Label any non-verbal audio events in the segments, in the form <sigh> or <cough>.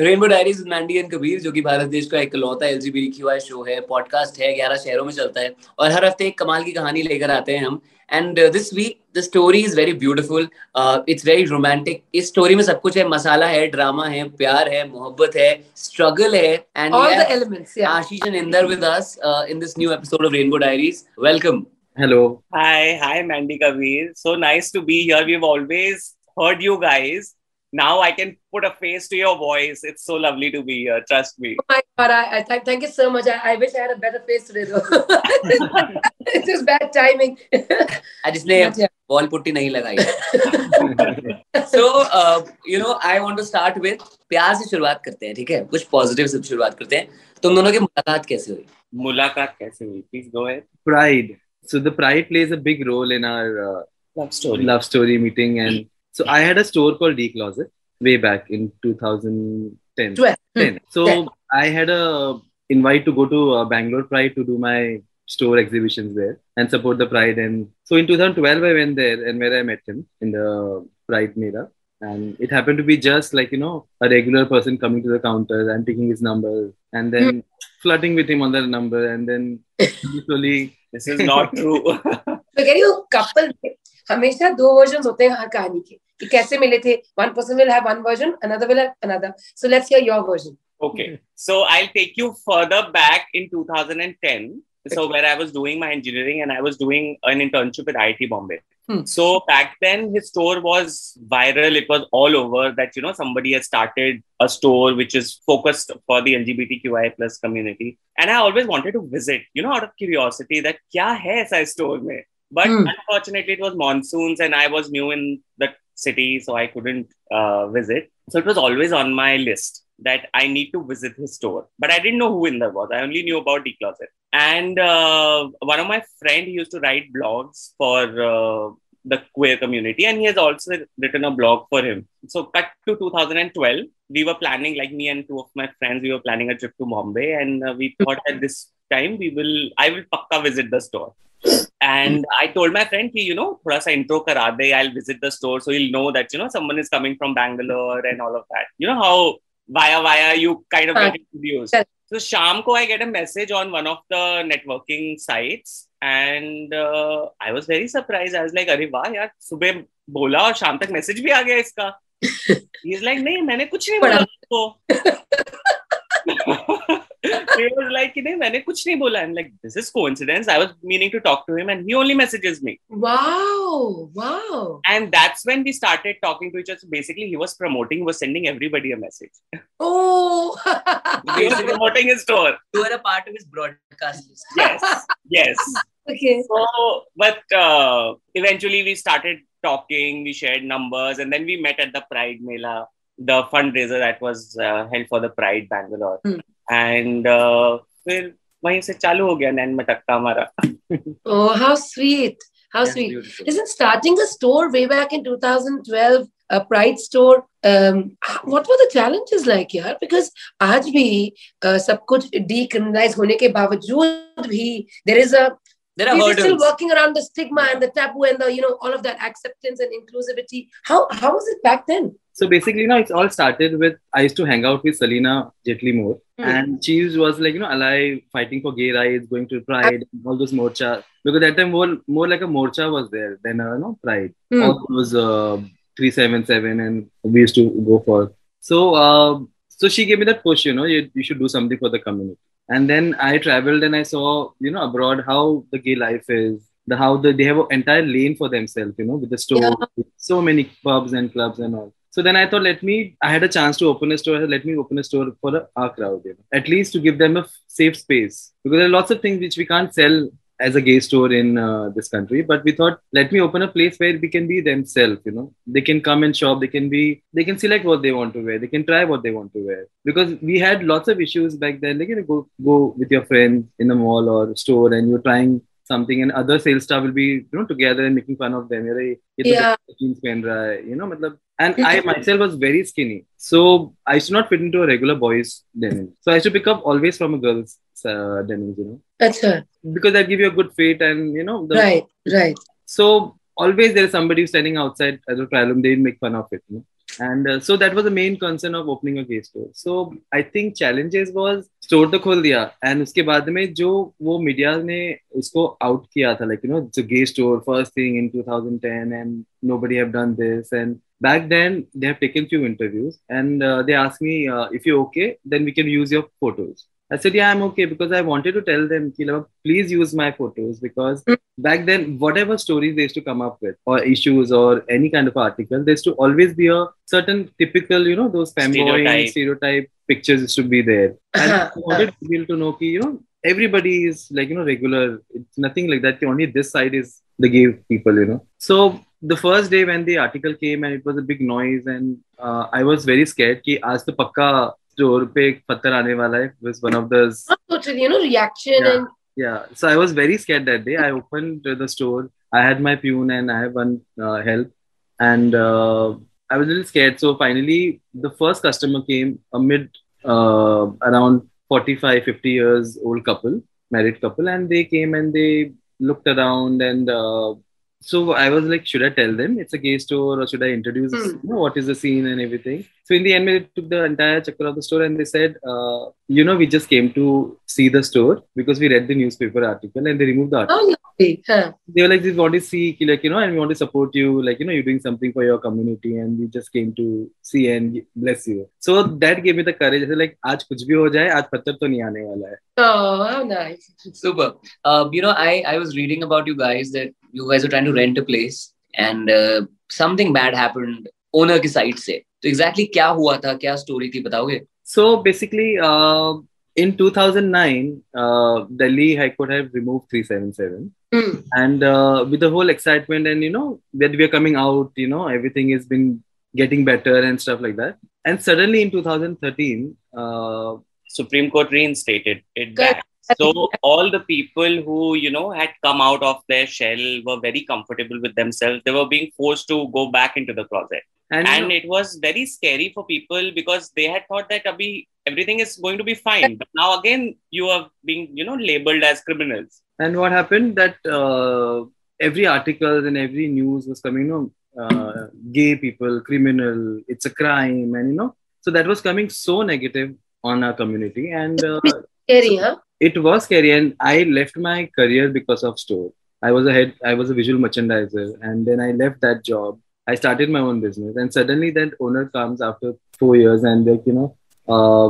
Rainbow diaries Mandy and Kabir जो कि भारत देश का इकलौता एलजीबीटीक्यूआई शो है पॉडकास्ट है ग्यारह शहरों में चलता है और हर हफ़्ते एक कमाल की कहानी लेकर आते हैं हम। And this week the story is very beautiful it's very romantic इस स्टोरी में सब कुछ है मसाला है ड्रामा है प्यार है मोहब्बत है स्ट्रगल है and all the elements Ashish and Inder with us in this new episode of rainbow diaries welcome Hello. Hi, hi, Mandy Kabir. So nice to be here. We've always heard you guys. now I can put a face to your voice. It's so lovely to be here. Trust me. Oh my God, I, I th- thank you so much. I, I, wish I had a better face today, though. <laughs> it's just bad timing. I just जिसने ball putty नहीं लगाई <laughs> so you know I want to start with प्यार से शुरुआत करते हैं ठीक है कुछ पॉजिटिव से शुरुआत करते हैं तुम दोनों की मुलाकात कैसे हुई मुलाकात कैसे हुई please go ahead pride so the pride plays a big role in our uh, love story love story meeting and so I had a store called D Closet way back in 2010. 12. 10. Hmm. So 10. I had a invite to go to uh, Bangalore Pride to do my store exhibitions there and support the Pride. And so in 2012 I went there and where I met him in the Pride Mela. And it happened to be just like, you know, a regular person coming to the counter and taking his number and then mm. flirting with him on that number. And then <laughs> slowly. this is not true. so can you couple हमेशा दो version होते हैं हर कहानी के कि कैसे मिले थे one person will have one version another will have another so let's hear your version okay so I will take you further back in 2010 so where I was doing my engineering and I was doing an internship at IIT Bombay so back then his store was viral it was all over that you know somebody has started a store which is focused for the L plus community and I always wanted to visit you know out of curiosity that क्या है ऐसा store में but mm. unfortunately, it was monsoons and I was new in the city, so I couldn't uh, visit. So it was always on my list that I need to visit his store. But I didn't know who Inder was. I only knew about D Closet. And uh, one of my friend used to write blogs for uh, the queer community, and he has also written a blog for him. So cut to 2012, we were planning, like me and two of my friends, we were planning a trip to Bombay, and uh, we thought at this time we will, I will pakka visit the store. And I told my friend, ki, you know, thoda sa intro kara de, I'll visit the store so he'll know that, you know, someone is coming from Bangalore and all of that. You know how via via you kind of get introduced. So Sham ko I get a message on one of the networking sites and uh, I was very surprised. I was like, अरे वाह यार सुबह बोला और शाम तक message भी आ गया इसका. He's like, नहीं मैंने कुछ नहीं बोला उसको. he was like, मैंने कुछ नहीं बोला. I'm like, this is coincidence. I was meaning to talk to him, and he only messages me. Wow, wow. And that's when we started talking to each other. Basically, he was promoting, he was sending everybody a message. Oh, <laughs> he was promoting his store. You were a part of his broadcast list. Yes, yes. okay. So, but uh, eventually we started talking. We shared numbers, and then we met at the Pride Mela the fundraiser that was uh, held for the Pride Bangalore. Mm. And uh, फिर वहीं से चालू हो गया नैन मटक्का हमारा Oh, how sweet. How yeah, sweet. Beautiful. Isn't starting a store way back in 2012, a Pride store, um, what were the challenges like here? Because आज भी uh, सब कुछ decriminalize होने के बावजूद भी there is a there are We're still working around the stigma and the taboo and the you know all of that acceptance and inclusivity. How how was it back then? So basically, you know, it's all started with I used to hang out with Celina Jaitly more mm. and she was like, you know, alive, fighting for gay rights, going to Pride, all those morcha. Because at that time more more like a morcha was there than a you know Pride. Mm. All those uh, three seven seven, and we used to go for. So uh, so she gave me that push, you know, you, you should do something for the community. And then I traveled and I saw, you know, abroad how the gay life is, the how the, they have an entire lane for themselves, you know, with the store, yeah. with so many pubs and clubs and all. So then I thought, let me, I had a chance to open a store, let me open a store for our crowd, you know, at least to give them a safe space. Because there are lots of things which we can't sell as a gay store in uh, this country. But we thought, let me open a place where we can be themselves, you know, they can come and shop, they can be, they can select what they want to wear, they can try what they want to wear. Because we had lots of issues back then, like, you know, go, go with your friends in the mall or store and you're trying something and other sales staff will be you know together and making fun of them yeah. you know and <laughs> I myself was very skinny so I used to not fit into a regular boy's denim so I used to pick up always from a girl's uh, denim you know that's right. because that give you a good fit and you know the, right right so always there is somebody standing outside as a trial they make fun of it you know? and uh, so that was the main concern of opening a gay store so i think challenges was store तो खोल दिया and उसके बाद में जो वो media ने उसको आउट किया था like you know it's a gay store first thing in 2010 and nobody have done this and back then they have taken few interviews and uh, they asked me uh, if you're okay then we can use your photos I said, yeah, I'm okay because I wanted to tell them, please use my photos because hmm. back then, whatever stories they used to come up with or issues or any kind of article, there used to always be a certain typical, you know, those family stereotype. stereotype pictures used to be there. And <laughs> uh-huh. I wanted people to know, ki, you know, everybody is like, you know, regular. It's nothing like that. Only this side is the gay people, you know. So the first day when the article came and it was a big noise and uh, I was very scared ki aaj the pakka store पे एक पत्थर आने वाला है was one of the you know reaction yeah, and yeah so I was very scared that day I opened the store I had my pune and I have one uh, help and uh, I was a little scared so finally the first customer came a mid uh, around 45 50 years old couple married couple and they came and they looked around and uh, so I was like, should I tell them it's a gay store or should I introduce mm. you know, what is the scene and everything? So in the end, we took the entire checker of the store and they said, uh, you know, we just came to see the store because we read the newspaper article and they removed the article. Oh, lovely. Huh. They were like, we want to see, like, you know, and we want to support you, like, you know, you're doing something for your community and we just came to see and bless you. So that gave me the courage. I said, like, आज कुछ भी हो जाए, आज पत्थर तो नहीं आने वाला है. Oh, how nice. Super. Uh, you know, I, I was reading about you guys that you guys are trying to rent a place and uh, something bad happened owner की साइड से तो exactly क्या हुआ था क्या story थी बताओगे so basically uh, in 2009 uh, delhi high court have removed 377 mm. and uh, with the whole excitement and you know that we are coming out you know everything has been getting better and stuff like that and suddenly in 2013 uh, supreme court reinstated it back so all the people who you know had come out of their shell were very comfortable with themselves they were being forced to go back into the closet and, and it was very scary for people because they had thought that Abhi, everything is going to be fine. But now again you are being you know labeled as criminals. And what happened that uh, every article and every news was coming you know uh, gay people criminal it's a crime and you know so that was coming so negative on our community. And uh, scary huh? it was scary and i left my career because of store i was a head i was a visual merchandiser and then i left that job i started my own business. And suddenly that owner comes after four years and like you know uh,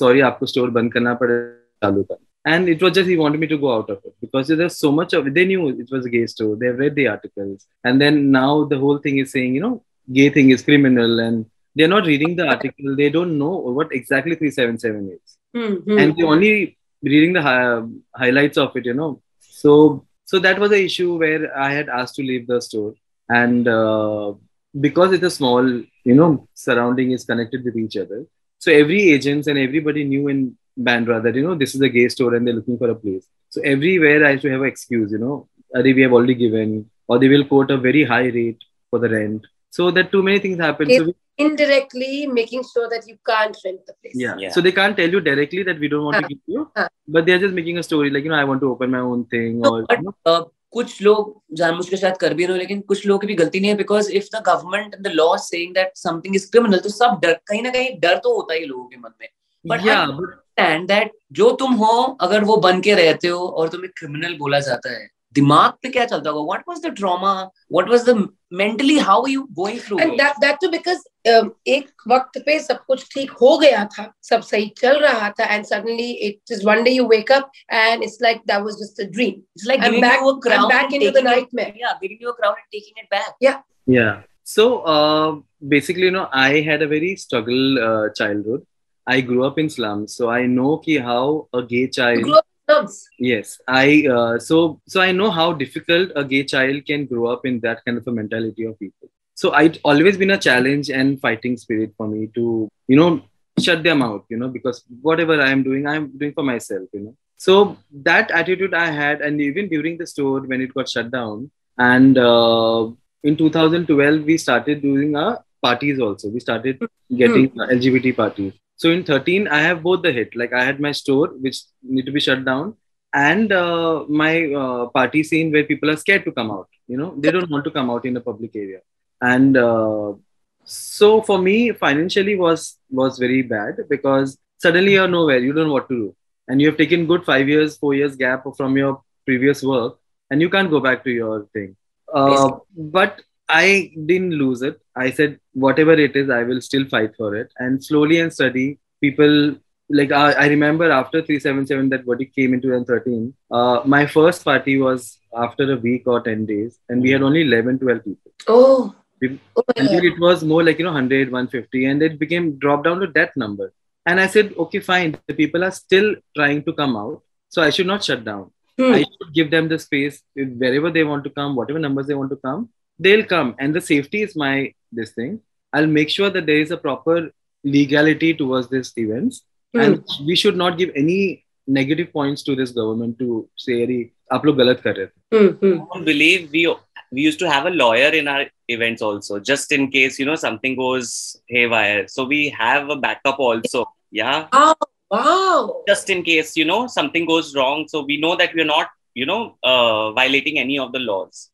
sorry aapko store pade chalu kar and it was just he wanted me to go out of it because there's so much of they knew it was a gay store. They read the articles. And then now the whole thing is saying you know gay thing is criminal and they're not reading the article. They don't know what exactly 377 is. Mm-hmm. and they only reading the hi- highlights of it, you know. So so that was the issue where I had asked to leave the store, and uh, because it's a small, you know, surrounding is connected with each other. So every agents and everybody knew in Bandra that you know this is a gay store and they're looking for a place. So everywhere I used to have an excuse, you know, we have already given, or they will quote a very high rate for the rent. So that too many things happen. so we, indirectly making sure that you can't rent the place. Yeah. yeah. So they can't tell you directly that we don't want uh, to give you, uh, but they're just making a story like you know I want to open my own thing no, or. But, you know? कुछ लोग जानबूझ के शायद कर भी रहे हो लेकिन कुछ लोगों की भी गलती नहीं है because if the government the law saying that something is criminal तो सब डर कहीं ना कहीं डर तो होता ही लोगों के मन में। बट अंडरस्टैंड दैट जो तुम हो अगर वो बन के रहते हो और तुम्हें क्रिमिनल बोला जाता है दिमाग पे क्या चलता होगा? What was the trauma what was the mentally how you going through and that that too because एक वक्त पे सब कुछ ठीक हो गया था सब सही चल रहा था and suddenly it is one day you wake up and it's like that was just a dream it's like I am back I am back into the nightmare yeah giving you a crown and taking it back yeah yeah so basically you know I had a very struggle childhood I grew up in slums so I know कि how a gay child Yes, I uh, so so I know how difficult a gay child can grow up in that kind of a mentality of people. So I'd always been a challenge and fighting spirit for me to you know shut them out, you know, because whatever I am doing, I'm doing for myself, you know. So that attitude I had, and even during the store when it got shut down, and uh, in 2012 we started doing our parties also. We started getting hmm. LGBT parties. So in 13, I have both the hit. Like I had my store, which need to be shut down, and uh, my uh, party scene where people are scared to come out. You know, they don't want to come out in a public area. And uh, So for me, financially was was very bad because suddenly you're nowhere. You don't know what to do, and you have taken good five years, four years gap from your previous work, and you can't go back to your thing. Uh, but I didn't lose it. I said whatever it is, I will still fight for it, and slowly and steady, people like I, I remember after 377 that verdict came in 2013 uh, my first party was after a week or 10 days and we had only 11 12 people. Oh, oh until it was more like you know 100 150 and it became dropped down to that number. And i said okay fine the people are still trying to come out so i should not shut down. Hmm. i should give them the space wherever they want to come whatever numbers they want to come they'll come and the safety is my this thing. I'll make sure that there is a proper legality towards these events. Mm. and we should not give any negative points to this government to say aap log galat kar rahe mm-hmm. i believe we we used to have a lawyer in our events also just in case you know something goes haywire. So we have a backup also yeah. Oh, wow. Just in case you know something goes wrong. So we know that we're not you know uh, violating any of the laws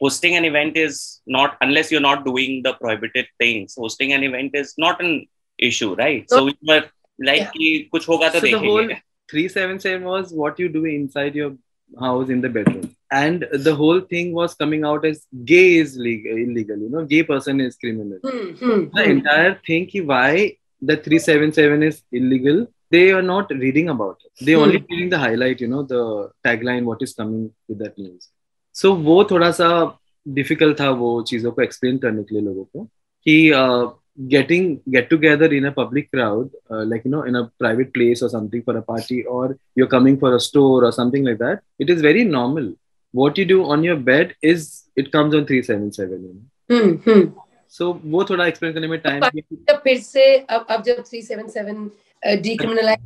hosting an event is not unless you're not doing the prohibited things hosting an event is not an issue right? So we were like yeah. kuch hoga to so the whole 377 was what you do inside your house in the bedroom. And the whole thing was coming out as gay is legal, illegal you know gay person is criminal. Mm-hmm. the hmm. entire thing why the 377 is illegal they are not reading about it. They hmm. only reading the highlight you know the tagline what is coming with that news so so, वो थोड़ा सा difficult था वो चीज़ों को explain करने के लिए लोगों को कि getting get together in a public crowd like you know in a private place और समथिंग फॉर अ पार्टी और you are coming for a store और something like that it is very normal what you do on your bed is it comes on three seven seven you know so वो थोड़ा explain करने में तो time तो फिर से अब अब जब 377 decriminalize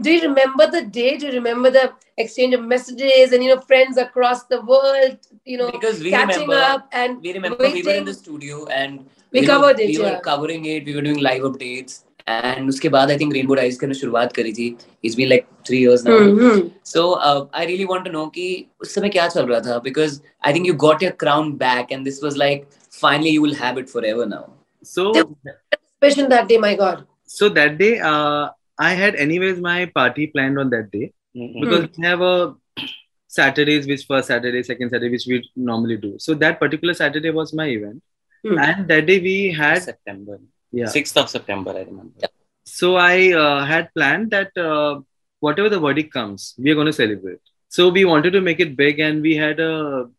do you remember the day? Do you remember the exchange of messages and you know friends across the world? You know, because we catching remember, up and we remember waiting. we were in the studio and we covered know, it. We yeah. were covering it. We were doing live updates. And उसके बाद I think Rainbow Rise करने शुरुआत करी थी. It's been like three years now. Mm-hmm. So uh, I really want to know कि उस समय क्या चल रहा था because I think you got your crown back and this was like finally you will have it forever now. So special that day, my God. So that day, uh, I had anyways my party planned on that day mm-hmm. because we have a Saturdays, which first Saturday, second Saturday, which we normally do. So that particular Saturday was my event, mm. and that day we had September, yeah, sixth of September, I remember. So I uh, had planned that uh, whatever the verdict comes, we are going to celebrate. So we wanted to make it big, and we had a,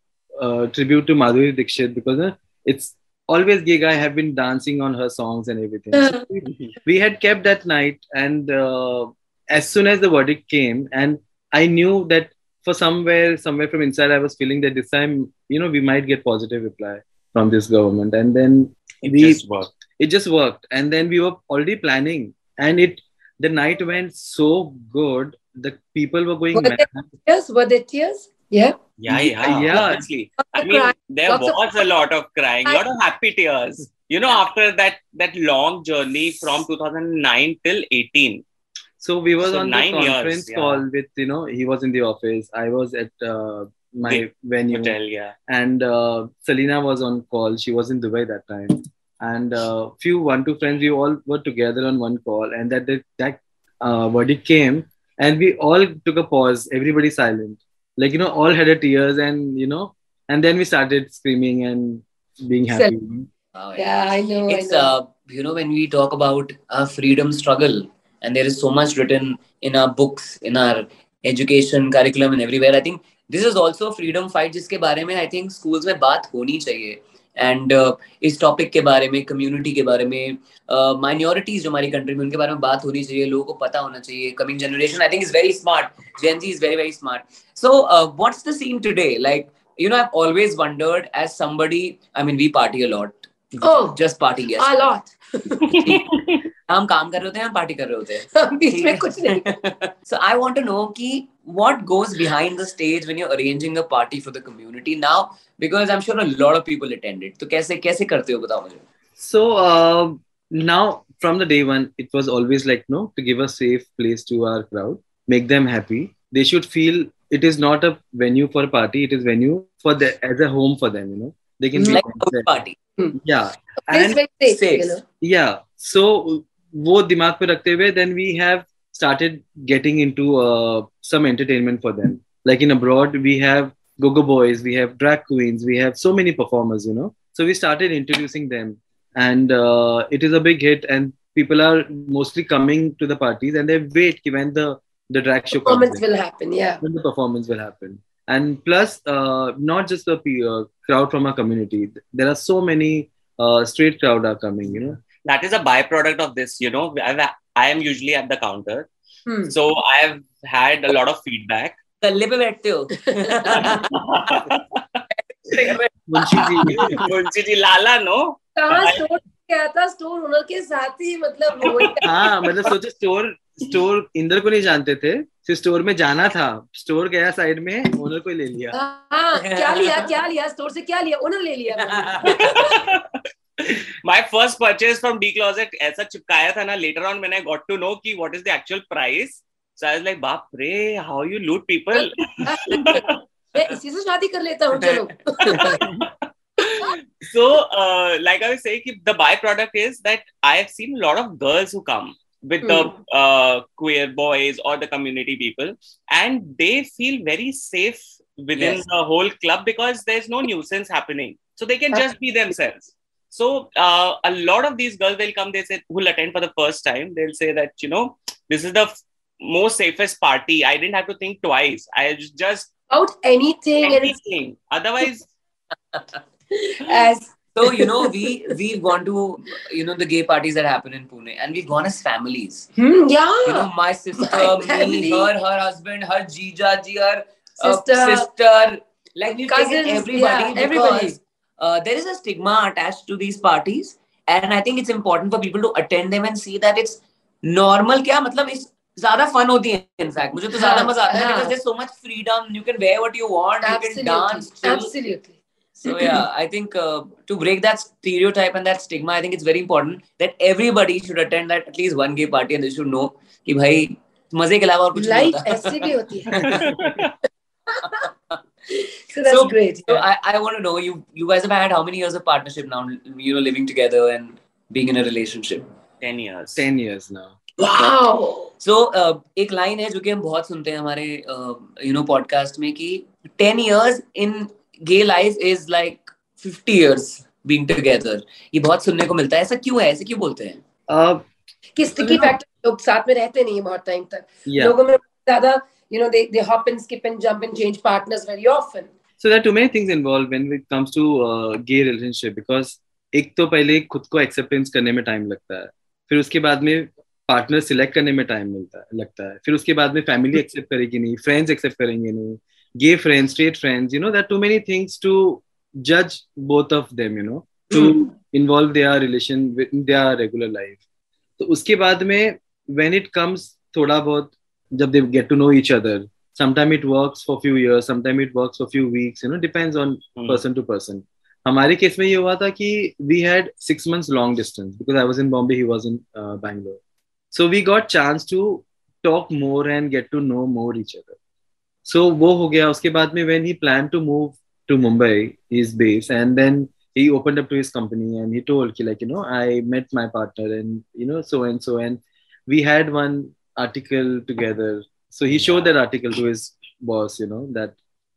a tribute to Madhuri Dixit because uh, it's always gig i have been dancing on her songs and everything so <laughs> we, we, had kept that night and uh, as soon as the verdict came and i knew that for somewhere somewhere from inside i was feeling that this time you know we might get positive reply from this government and then it we, just worked it just worked and then we were already planning and it the night went so good the people were going were mad. There tears? Were there tears? Yeah. Yeah, yeah, <laughs> Yeah. Obviously. I mean, there Lots of- was a lot of crying, a lot of happy tears. You know, after that that long journey from 2009 till 18. So we was So on the nine years, conference yeah. call with you know he was in the office. I was at uh, my The venue, Hotel, yeah. and uh, Celina was on call. She was in Dubai that time, and uh, few one two friends we all were together on one call, and that that, that uh, verdict came, and we all took a pause. Everybody silent, like you know, all had a tears, and you know, and then we started screaming and being happy. Wow, Yeah, I know. it's I know. uh you know when we talk about our freedom struggle and there is so much written in our books in our education curriculum and everywhere i think this is also a freedom fight जिसके बारे में I think schools में बात होनी चाहिए and uh, इस topic के बारे में कम्युनिटी के बारे में माइनॉरिटीज uh, जो हमारी कंट्री में उनके बारे में बात होनी चाहिए लोगों को पता होना चाहिए। Coming generation I think is very smart Gen Z is very very smart so what's the scene today like you know i've always wondered as somebody i mean we party a lot. Oh. just party yes A lot. <laughs> हम काम कर रहे होते हैं या party कर रहे होते हैं। <laughs> में कुछ नहीं। So I want to know कि what goes behind the stage when you arranging a party for the community now because I am sure a lot of people attended तो कैसे कैसे करते हो बताओ मुझे। So now from the day one it was always like no to give a safe place to our crowd make them happy they should feel it is not a venue for party it is venue for the as a home for them you know they can be party yeah and safe yeah so वो दिमाग पे रखते हुए then we have started getting into uh, some entertainment for them like in abroad we have go-go boys we have drag queens we have so many performers you know so we started introducing them and uh, it is a big hit and people are mostly coming to the parties and they wait when the the drag show performance will happen yeah when the performance will happen and plus uh, not just the uh, crowd from our community there are so many uh, straight crowd are coming you know That is a byproduct of this you know. I've, i am usually at the counter. Hmm. so i have had a lot of feedback. बैठते हो मुंशी जी लाला no क्या था? Store owner के साथ ही मतलब हाँ मतलब सोचो स्टोर स्टोर इंदर को नहीं जानते थे। फिर स्टोर में जाना था। स्टोर गया साइड में ओनर को ले लिया। हाँ क्या लिया क्या लिया? स्टोर से क्या लिया? ओनर ले लिया। <laughs> my first purchase from D Closet ऐसा चिपकाया था ना later on when I got to know कि what is the actual price so I was like बाप रे how you loot people मैं इसी से शादी कर लेता हूँ चलो so uh, like I was saying the byproduct is that I have seen a lot of girls who come with mm. the hmm. uh, queer boys or the community people and they feel very safe within yes. the whole club because there's no nuisance happening so they can just be themselves so uh, a lot of these girls will come they say who'll attend for the first time they'll say that you know this is the f- most safest party i didn't have to think twice i just about anything anything otherwise <laughs> as so you know we we've gone to you know the gay parties that happen in Pune and we've gone as families. Hmm, yeah. You know my sister, my me, her, her husband, her jija, ji, her uh, sister, sister. Like we've Cousins, taken everybody yeah, everybody Uh, there is a stigma attached to these parties, and I think it's important for people to attend them and see that it's normal. क्या मतलब इस ज्यादा fun होती है in fact मुझे तो ज्यादा मजा आता है because there's so much freedom you can wear what you want Absolutely. you can dance chill. Absolutely so yeah i think uh, to break that stereotype and that stigma i think it's very important that everybody should attend that at least one gay party and they should know कि भाई मजे के अलावा और कुछ नहीं होता ऐसे भी होती है so that's so, great yeah. so I, I want to know you you guys have had how many years of partnership now you know living together and being in a relationship 10 years 10 years now wow so uh, एक line है जो कि हम बहुत सुनते हैं हमारे you know podcast में कि 10 years in gay life is like 50 years being together ये बहुत सुनने को मिलता है ऐसा क्यों है ऐसे क्यों बोलते हैं uh, कि स्टिकी फैक्टर लोग साथ में रहते नहीं बहुत टाइम तक yeah. लोगों में ज़्यादा you know they they hop and skip and jump and change partners very often so there are too many things involved when it comes to uh, gay relationship because एक तो पहले खुद को acceptance करने में टाइम लगता है फिर उसके बाद में पार्टनर सिलेक्ट करने में टाइम मिलता है लगता है फिर उसके बाद में फैमिली एक्सेप्ट करेगी नहीं फ्रेंड्स एक्सेप्ट करेंगे नहीं gay friends, straight friends, you know, there are too many things to judge both of them, you know, to mm. involve their relation with their regular life. तो उसके बाद में when it comes थोड़ा बहुत जब they get to know each other, sometimes it works for few years, sometimes it works for few weeks, you know, depends on mm. person to person. हमारे case में ये हुआ था कि we had six months long distance because I was in Bombay, he was in uh, Bangalore. So we got chance to talk more and get to know more each other. so वो हो गया उसके बाद में when he planned to move to Mumbai his base and then he opened up to his company and he told ki, like you know I met my partner and you know so and so and we had one article together so he showed that article to his boss you know that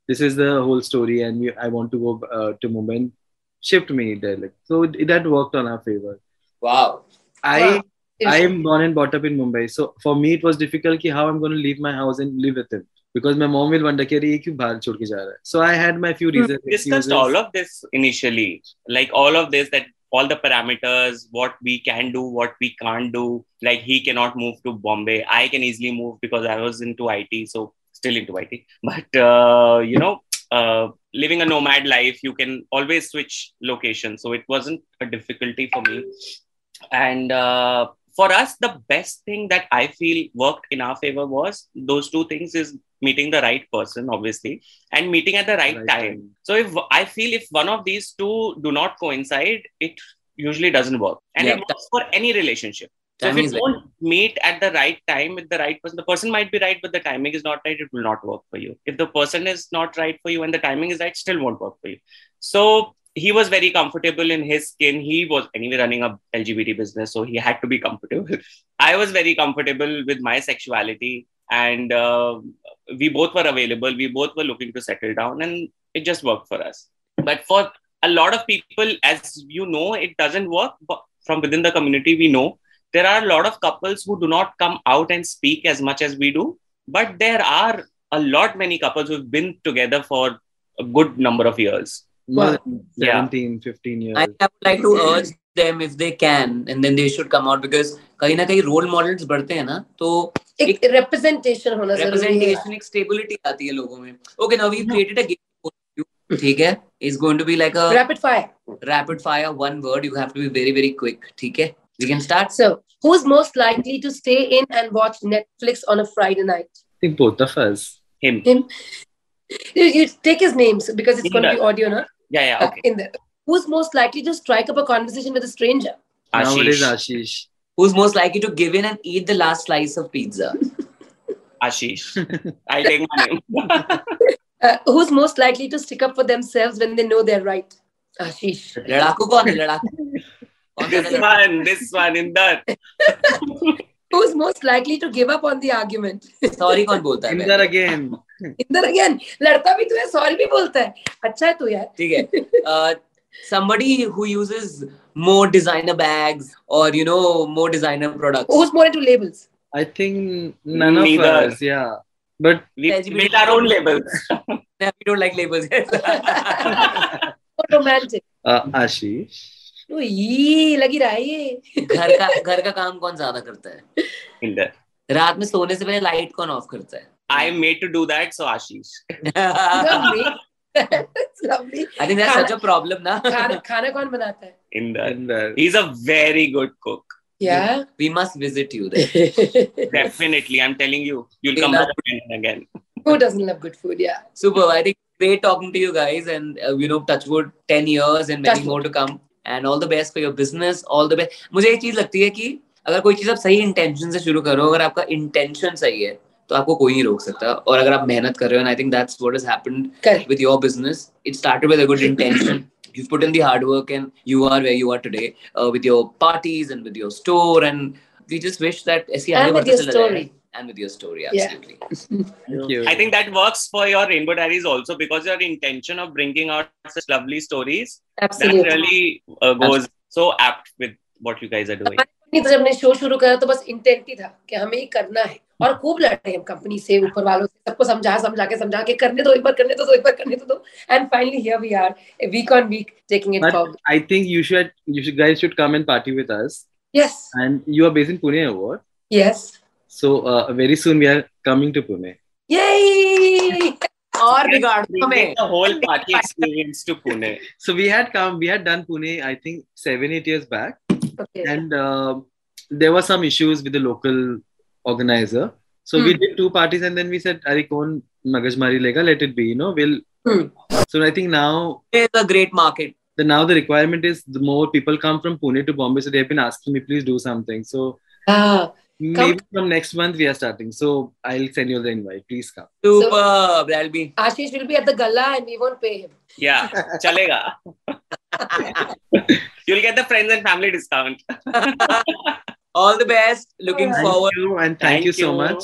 this is the whole story and we, I want to go uh, to Mumbai and shift me there like so it, that worked on our favor wow I wow. I am born and brought up in Mumbai so for me it was difficult ki how I'm going to leave my house and live with him because my mom will wonder कि ये क्यों बाहर छोड़ के जा रहा है so I had my few hmm. reasons discussed all of this initially like all of this that all the parameters what we can do what we can't do. Like he cannot move to Bombay. I can easily move because I was into IT so still into IT <laughs> but uh, you know uh, living a nomad life you can always switch location. So it wasn't a difficulty for me. And uh, for us the best thing that i feel worked in our favor was those two things is meeting the right person obviously and meeting at the right, right time. time. So if i feel if one of these two do not coincide it usually doesn't work. And yeah, it works for any relationship. So if you don't meet at the right time with the right person the person might be right but the timing is not right it will not work for you. If the person is not right for you and the timing is right still won't work for you. So he was very comfortable in his skin. He was anyway running a LGBT business, so he had to be comfortable. <laughs> I was very comfortable with my sexuality, and uh, we both were available. We both were looking to settle down, and it just worked for us. But for a lot of people, as you know, it doesn't work. But from within the community, we know there are a lot of couples who do not come out and speak as much as we do. But there are a lot many couples who've been together for a good number of years more than 17 yeah. 15 years i would like to urge them if they can and then they should come out because कहीं ना कहीं role models बढ़ते हैं ना तो एक representation होना representation एक स्टेबिलिटी आती है लोगों में okay now we created a game ठीक है is going to be like a rapid fire rapid fire one word you have to be very very quick ठीक है we can start so most likely to stay in and watch Netflix on a Friday night? I think both of us. Him. Him. You, you take his names because it's going to be audio, no? Yeah, yeah. Okay. In the, who's most likely to strike up a conversation with a stranger? Ashish. Nowadays, Ashish. Who's most likely to give in and eat the last slice of pizza? Ashish. I take my name. uh, who's most likely to stick up for themselves when they know they're right? Ashish. लड़ाकू कौन है लड़ाकू this one this one Inder who's most likely to give up on the argument sorry कौन बोलता है Inder again Inder again लड़ता भी तू है sorry भी बोलता है अच्छा है तू यार ठीक है somebody who uses more designer bags or you know more designer products who's more into labels I think none Neither. of us yeah but we made our own labels <laughs> we don't like labels <laughs> romantic uh, Ashish तो ये लगी रहा है ये घर का घर का काम कौन ज्यादा करता है इंदर रात में सोने से पहले लाइट कौन ऑफ करता है I am made to do that, so Lovely. I think that's such a problem, na. खाना खाना कौन बनाता है? Inder. He's a very good cook. Yeah. We, must visit you there. Definitely, I'm telling you, you'll come back again. again. Who doesn't love good food? Yeah. Super. I think great talking to you guys, and uh, you know, touchwood, ten years and many touch more to come. And all the best for your business all the best मुझे एक चीज़ लगती है कि अगर कोई चीज़ आप सही intention से शुरू करो अगर आपका इंटेंशन सही है तो आपको कोई नहीं रोक सकता और अगर आप मेहनत कर रहे हो I think that's what has happened with your business it started with a good intention you've put in the hard work and you are where you are today uh, with your parties and with your store and we just wish that ऐसी आगे बढ़ते चले जाए and with your story. Absolutely. Yeah. Thank you. I think that works for your Rainbow Diaries also because your intention of bringing out such lovely stories Absolutely. that really uh, goes absolutely. so apt with what you guys are doing. Company तो जब हमने show शुरू करा तो बस intent ही था कि हमें ही करना है। और खूब लड़े हम कंपनी से ऊपर वालों से सबको समझा समझा के समझा के करने दो एक बार करने दो एक बार करने दो and finally here we are week on week taking it forward I think you should you should guys should come and party with us yes and you are based in Pune और yes so very soon we are coming to Pune ये और regard हमें। The whole party experience to Pune so we had come we had done Pune I think 7 8 years back okay. and uh, there were some issues with the local organizer. So hmm. we did two parties, and then we said, "Ari kon magajmari lega? Let it be. You know, we'll." Hmm. So I think now it's a great market. The now the requirement is the more people come from Pune to Bombay, so they've been asking me, please do something. So. Ah. Maybe from next month we are starting. So I'll send you the invite. Please come. Super. So, That'll be. Ashish will be at the gala and we won't pay him. Yeah, <laughs> chalega. <laughs> You'll get the friends and family discount. <laughs> All the best. Looking thank forward. You and thank, thank you so much.